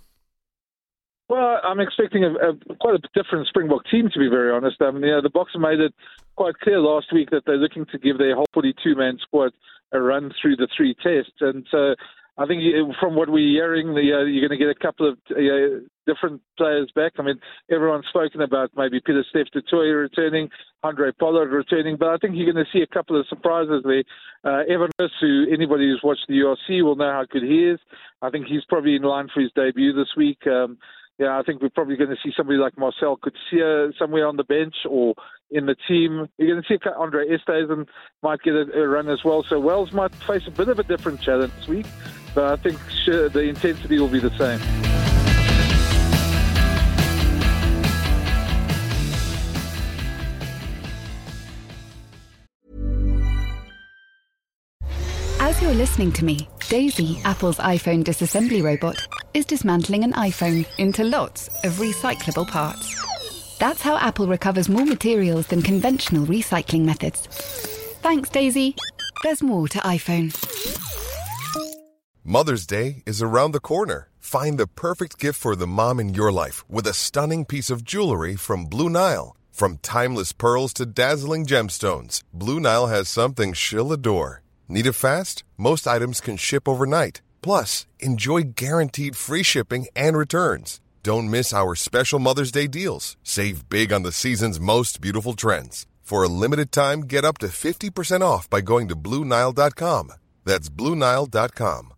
Well, I'm expecting a, a, quite a different Springbok team, to be very honest. Mean, you know, the Boks made it quite clear last week that they're looking to give their whole 42-man squad a run through the three tests, and so I think from what we're hearing, the, uh, you're going to get a couple of uh, different players back. I mean, everyone's spoken about maybe Peter Steph Toit returning, Andre Pollard returning, but I think you're going to see a couple of surprises there. Uh, Evan who anybody who's watched the URC will know how good he is. I think he's probably in line for his debut this week. Um, yeah, I think we're probably going to see somebody like Marcel Coetzee somewhere on the bench or in the team. You're going to see Andre Esterhuizen might get a, a, run as well. So Wales might face a bit of a different challenge this week, but I think sure, the intensity will be the same. As you're listening to me, Daisy, Apple's iPhone disassembly robot, is dismantling an iPhone into lots of recyclable parts. That's how Apple recovers more materials than conventional recycling methods. Thanks, Daisy. There's more to iPhone. Mother's Day is around the corner. Find the perfect gift for the mom in your life with a stunning piece of jewelry from Blue Nile. From timeless pearls to dazzling gemstones, Blue Nile has something she'll adore. Need it fast? Most items can ship overnight. Plus, enjoy guaranteed free shipping and returns. Don't miss our special Mother's Day deals. Save big on the season's most beautiful trends. For a limited time, get up to 50% off by going to Bluenile.com. That's Bluenile.com.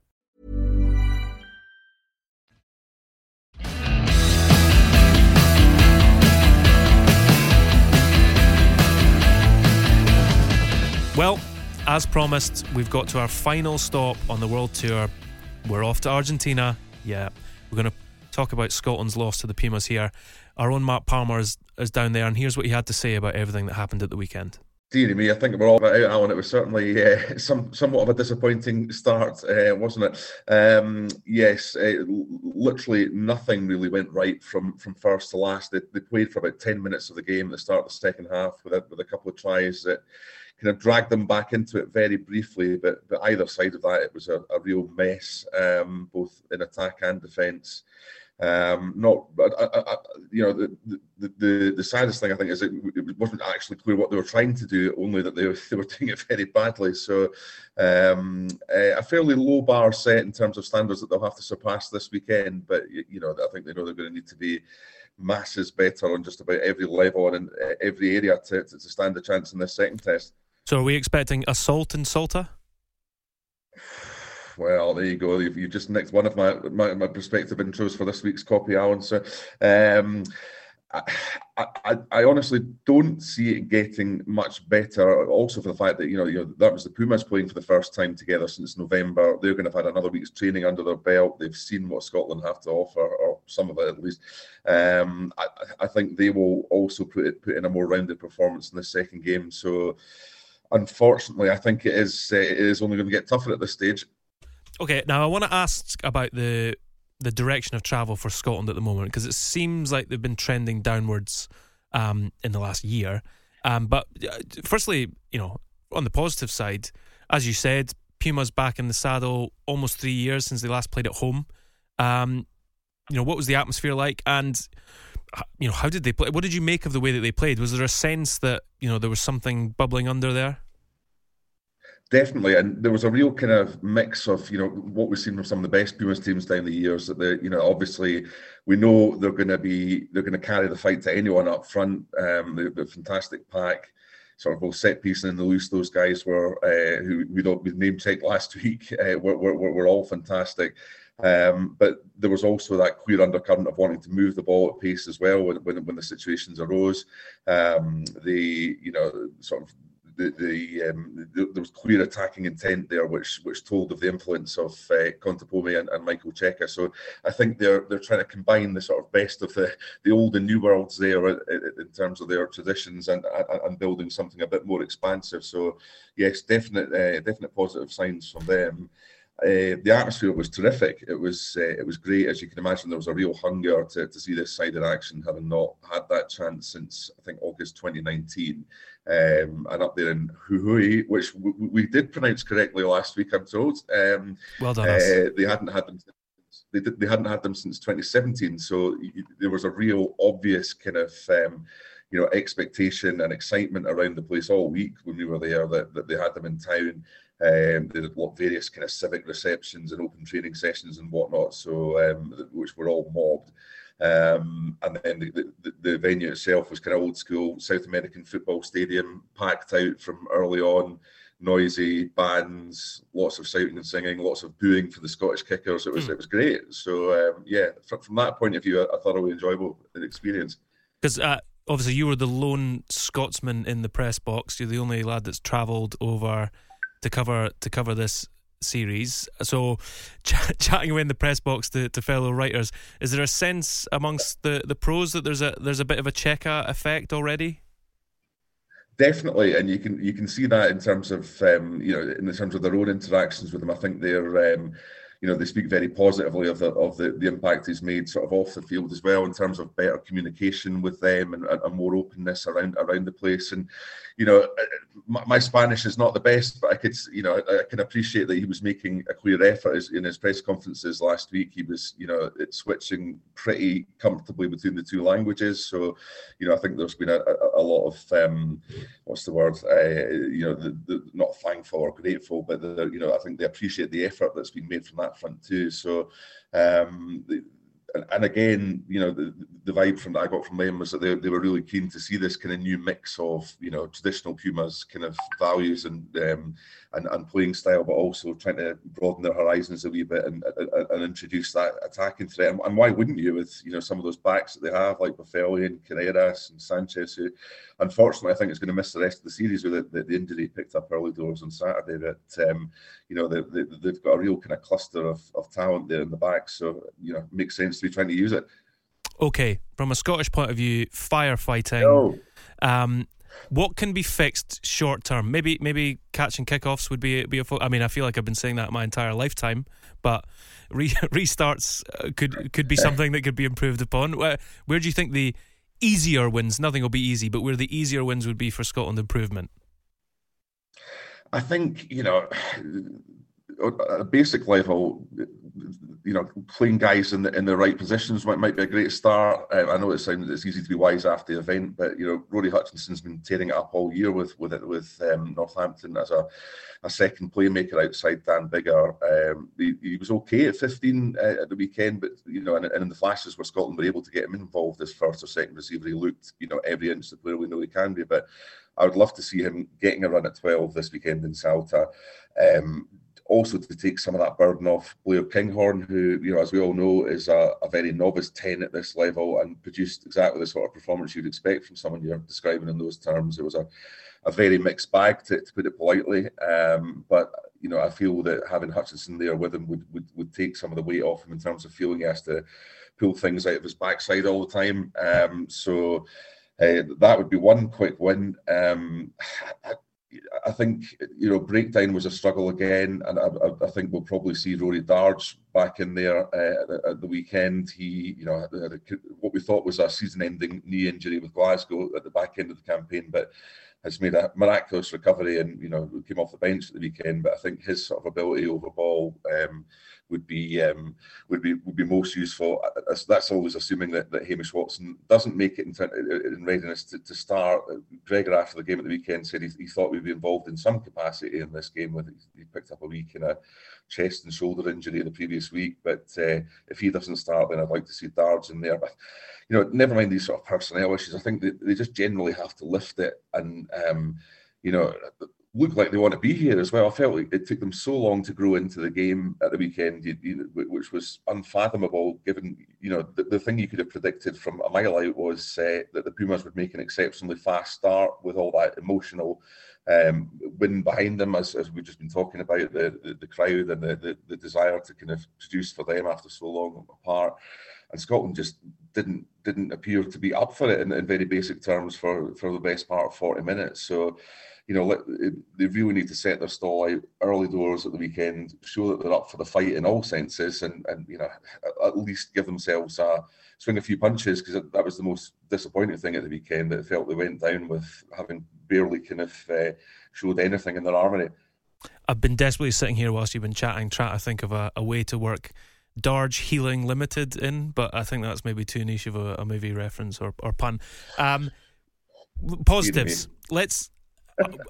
Well, as promised, we've got to our final stop on the world tour. We're off to Argentina. Yeah, we're going to talk about Scotland's loss to the Pumas here. Our own Mark Palmer is, is down there, and here's what he had to say about everything that happened at the weekend. Dear me, I think we're all about out, Alan. It was certainly uh, some somewhat of a disappointing start, uh, wasn't it? Um, yes, uh, literally nothing really went right from, from first to last. They, they, played for about ten minutes of the game at the start of the second half with a, with a couple of tries that kind of dragged them back into it very briefly. But, but either side of that, it was a, a real mess, um, both in attack and defence. Um, not, I, I, you know, the, the, the the saddest thing I think is it, it, wasn't actually clear what they were trying to do, only that they, they were doing it very badly. So, um, a fairly low bar set in terms of standards that they'll have to surpass this weekend. But you know, I think they know they're going to need to be masses better on just about every level and in uh, every area to, to stand a chance in this second test. So, are we expecting assault and Salta? Well, there you go. You've, you just nicked one of my, my, my prospective intros for this week's copy, Alan. So, um, I, I, I, honestly don't see it getting much better. Also, for the fact that you know, you know that was the Pumas playing for the first time together since November. They're going to have had another week's training under their belt. They've seen what Scotland have to offer, or some of it at least. Um, I, I, think they will also put it, put in a more rounded performance in the second game. So, unfortunately, I think it is uh, it is only going to get tougher at this stage. Okay, now I want to ask about the the direction of travel for Scotland at the moment because it seems like they've been trending downwards um, in the last year. Um, but uh, firstly, you know, on the positive side, as you said, Puma's back in the saddle almost three years since they last played at home. Um, you know, what was the atmosphere like? And you know, how did they play? What did you make of the way that they played? Was there a sense that you know there was something bubbling under there? Definitely, and there was a real kind of mix of you know what we've seen from some of the best Pumas teams down the years. That they, you know, obviously we know they're going to be they're going to carry the fight to anyone up front. Um, the, the fantastic pack, sort of both set piece and in the loose. Those guys were uh, who we don't we name checked last week. Uh, were, were, were all fantastic. Um, but there was also that clear undercurrent of wanting to move the ball at pace as well when, when, when the situations arose. Um, the you know sort of the, the, um, the, there was clear attacking intent there, which which told of the influence of uh, and, and, Michael Cheika. So I think they're they're trying to combine the sort of best of the, the old and new worlds there in, in terms of their traditions and, and, and building something a bit more expansive. So yes, definite uh, definite positive signs from them. Uh, the atmosphere was terrific. It was uh, it was great, as you can imagine. There was a real hunger to, to see this side in action, having not had that chance since I think August 2019. Um, and up there in Jujuy, which w- we did pronounce correctly last week, I'm told. Um, well done. Uh, they hadn't had them. They, did, they hadn't had them since 2017, so there was a real obvious kind of um, you know expectation and excitement around the place all week when we were there that, that they had them in town. Um, they did various kind of civic receptions and open training sessions and whatnot, so um, which were all mobbed. Um, and then the, the, the, venue itself was kind of old school South American football stadium, packed out from early on. noisy bands, lots of shouting and singing, lots of booing for the Scottish kickers. It was Hmm. it was great. So um, yeah, from, from that point of view, a, a thoroughly enjoyable experience. Because uh, obviously you were the lone Scotsman in the press box. You're the only lad that's travelled over to cover to cover this series. So, ch- chatting away in the press box to, to fellow writers, is there a sense amongst the, the pros that there's a there's a bit of a Cheika effect already? Definitely, and you can you can see that in terms of um, you know in terms of their own interactions with them. I think they're um, you know they speak very positively of the of the, the impact he's made sort of off the field as well in terms of better communication with them and, and more openness around around the place. And you know my, my Spanish is not the best, but I could you know I, I can appreciate that he was making a clear effort as, in his press conferences last week. He was you know switching pretty comfortably between the two languages. So you know I think there's been a, a, a lot of um, what's the word? Uh, you know, the, the, not thankful or grateful, but the, you know, I think they appreciate the effort that's been made from that front too. So, um, and, and again, you know, the, the vibe from that I got from them was that they, they were really keen to see this kind of new mix of, you know, traditional Pumas kind of values and um, and, and playing style, but also trying to broaden their horizons a wee bit and, and, and introduce that attacking threat. And, and why wouldn't you with, you know, some of those backs that they have, like Boffelli and Carreras and Sanchez, who unfortunately I think is going to miss the rest of the series with the, the, the injury picked up early doors on Saturday. But, um, you know, they, they, they've got a real kind of cluster of, of talent there in the back. So, you know, makes sense to be trying to use it. Okay, from a Scottish point of view, firefighting. No. Um, what can be fixed short term? Maybe maybe catching kickoffs would be be a. Fo- I mean, I feel like I've been saying that my entire lifetime, but re- restarts uh, could could be something that could be improved upon. Where, where do you think the easier wins? Nothing will be easy, but where the easier wins would be for Scotland improvement. I think you know, at a basic level, you know, playing guys in the in the right positions might, might be a great start. Um, I know it sounds it's easy to be wise after the event, but you know, Rory Hutchinson's been tearing it up all year with with it with um, Northampton as a a second playmaker outside Dan Biggar. Um, he, he, was okay at 15 uh, at the weekend, but you know, and, and, in the flashes where Scotland were able to get him involved as first or second receiver, he looked, you know, every inch the player we know he can be. But I would love to see him getting a run at 12 this weekend in Salta. Um, also to take some of that burden off Blair Kinghorn, who, you know, as we all know, is a, a, very novice 10 at this level and produced exactly the sort of performance you'd expect from someone you're describing in those terms. It was a, a very mixed bag, to, to put it politely. Um, but, you know, I feel that having Hutchinson there with him would, would, would take some of the weight off him in terms of feeling he has to pull things out of his backside all the time. Um, so uh, that would be one quick win. Um, I, I think you know breakdown was a struggle again, and I, I, think we'll probably see Rory Darge back in there uh, at the weekend. He, you know, what we thought was a season-ending knee injury with Glasgow at the back end of the campaign, but has made a miraculous recovery and you know came off the bench at the weekend. But I think his sort of ability over ball um, would be um, would be would be most useful. That's, always assuming that, that Hamish Watson doesn't make it in, in readiness to, to, start. Gregor after the game at the weekend said he, he, thought we'd be involved in some capacity in this game. With he picked up a week in a chest and shoulder injury the previous week, but uh, if he doesn't start, then I'd like to see Darge in there. But you know, never mind these sort of personnel issues. I think they, they just generally have to lift it and. Um, you know, look like they want to be here as well. I felt like it took them so long to grow into the game at the weekend, which was unfathomable. Given you know the, the, thing you could have predicted from a mile out was uh, that the Pumas would make an exceptionally fast start with all that emotional um, win behind them, as, as we've just been talking about the the, the crowd and the, the, the desire to kind of produce for them after so long apart. And Scotland just didn't didn't appear to be up for it in, in very basic terms for for the best part of forty minutes. So you know, they really need to set their stall out early doors at the weekend, show that they're up for the fight in all senses, and and you know, at least give themselves a swing a few punches because that was the most disappointing thing at the weekend. That it felt they went down with having barely kind of uh, showed anything in their armory. I've been desperately sitting here whilst you've been chatting, trying to think of a, a way to work Darge Healing Limited in, but I think that's maybe too niche of a, a movie reference or, or pun. Um, positives. Let's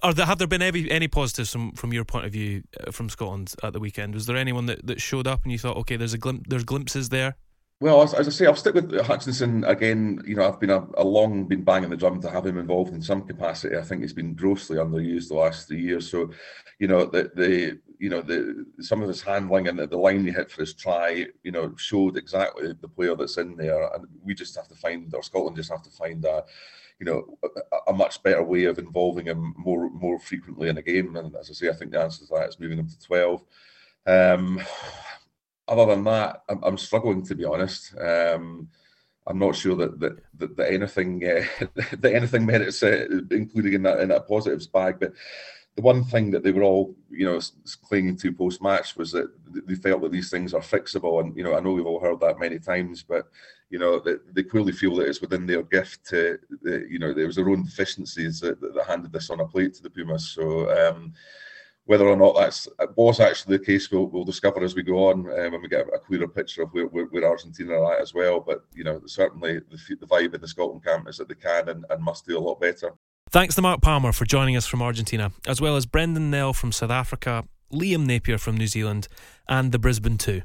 are there, have there been any any positives from, from your point of view uh, from Scotland at the weekend? Was there anyone that, that showed up and you thought, okay, there's a glim- there's glimpses there? Well, as, as, I say, I'll stick with Hutchinson again. You know, I've been a, a, long been banging the drum to have him involved in some capacity. I think he's been grossly underused the last three years. So, you know, the the you know the some of his handling and the, the line he hit for his try, you know, showed exactly the player that's in there. And we just have to find, or Scotland just have to find a, you know, a, a much better way of involving him more more frequently in a game. And as I say, I think the answer to that is moving him to twelve. Um, other than that, I'm, I'm struggling to be honest. Um, I'm not sure that that, that, that anything uh, that anything merits uh, including in that in that positives bag. But the one thing that they were all you know clinging to post match was that they felt that these things are fixable. And you know, I know we've all heard that many times, but you know, that they clearly feel that it's within their gift to, you know, there was their own deficiencies that, that, handed this on a plate to the Pumas. So. Um, whether or not that's was actually the case, we'll, we'll discover as we go on um, when we get a clearer picture of where, where, where, Argentina are at as well. But you know, certainly the, the vibe in the Scotland camp is that they can and, and must do a lot better. Thanks to Mark Palmer for joining us from Argentina, as well as Brendan Nel from South Africa, Liam Napier from New Zealand, and the Brisbane 2.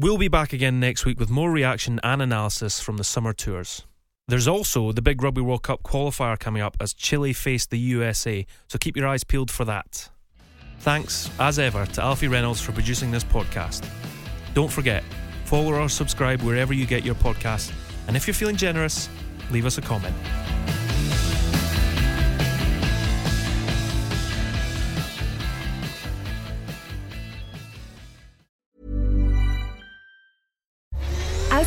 We'll be back again next week with more reaction and analysis from the summer tours. There's also the big Rugby World Cup qualifier coming up as Chile face the USA, so keep your eyes peeled for that. Thanks, as ever, to Alfie Reynolds for producing this podcast. Don't forget, follow or subscribe wherever you get your podcasts, and if you're feeling generous, leave us a comment.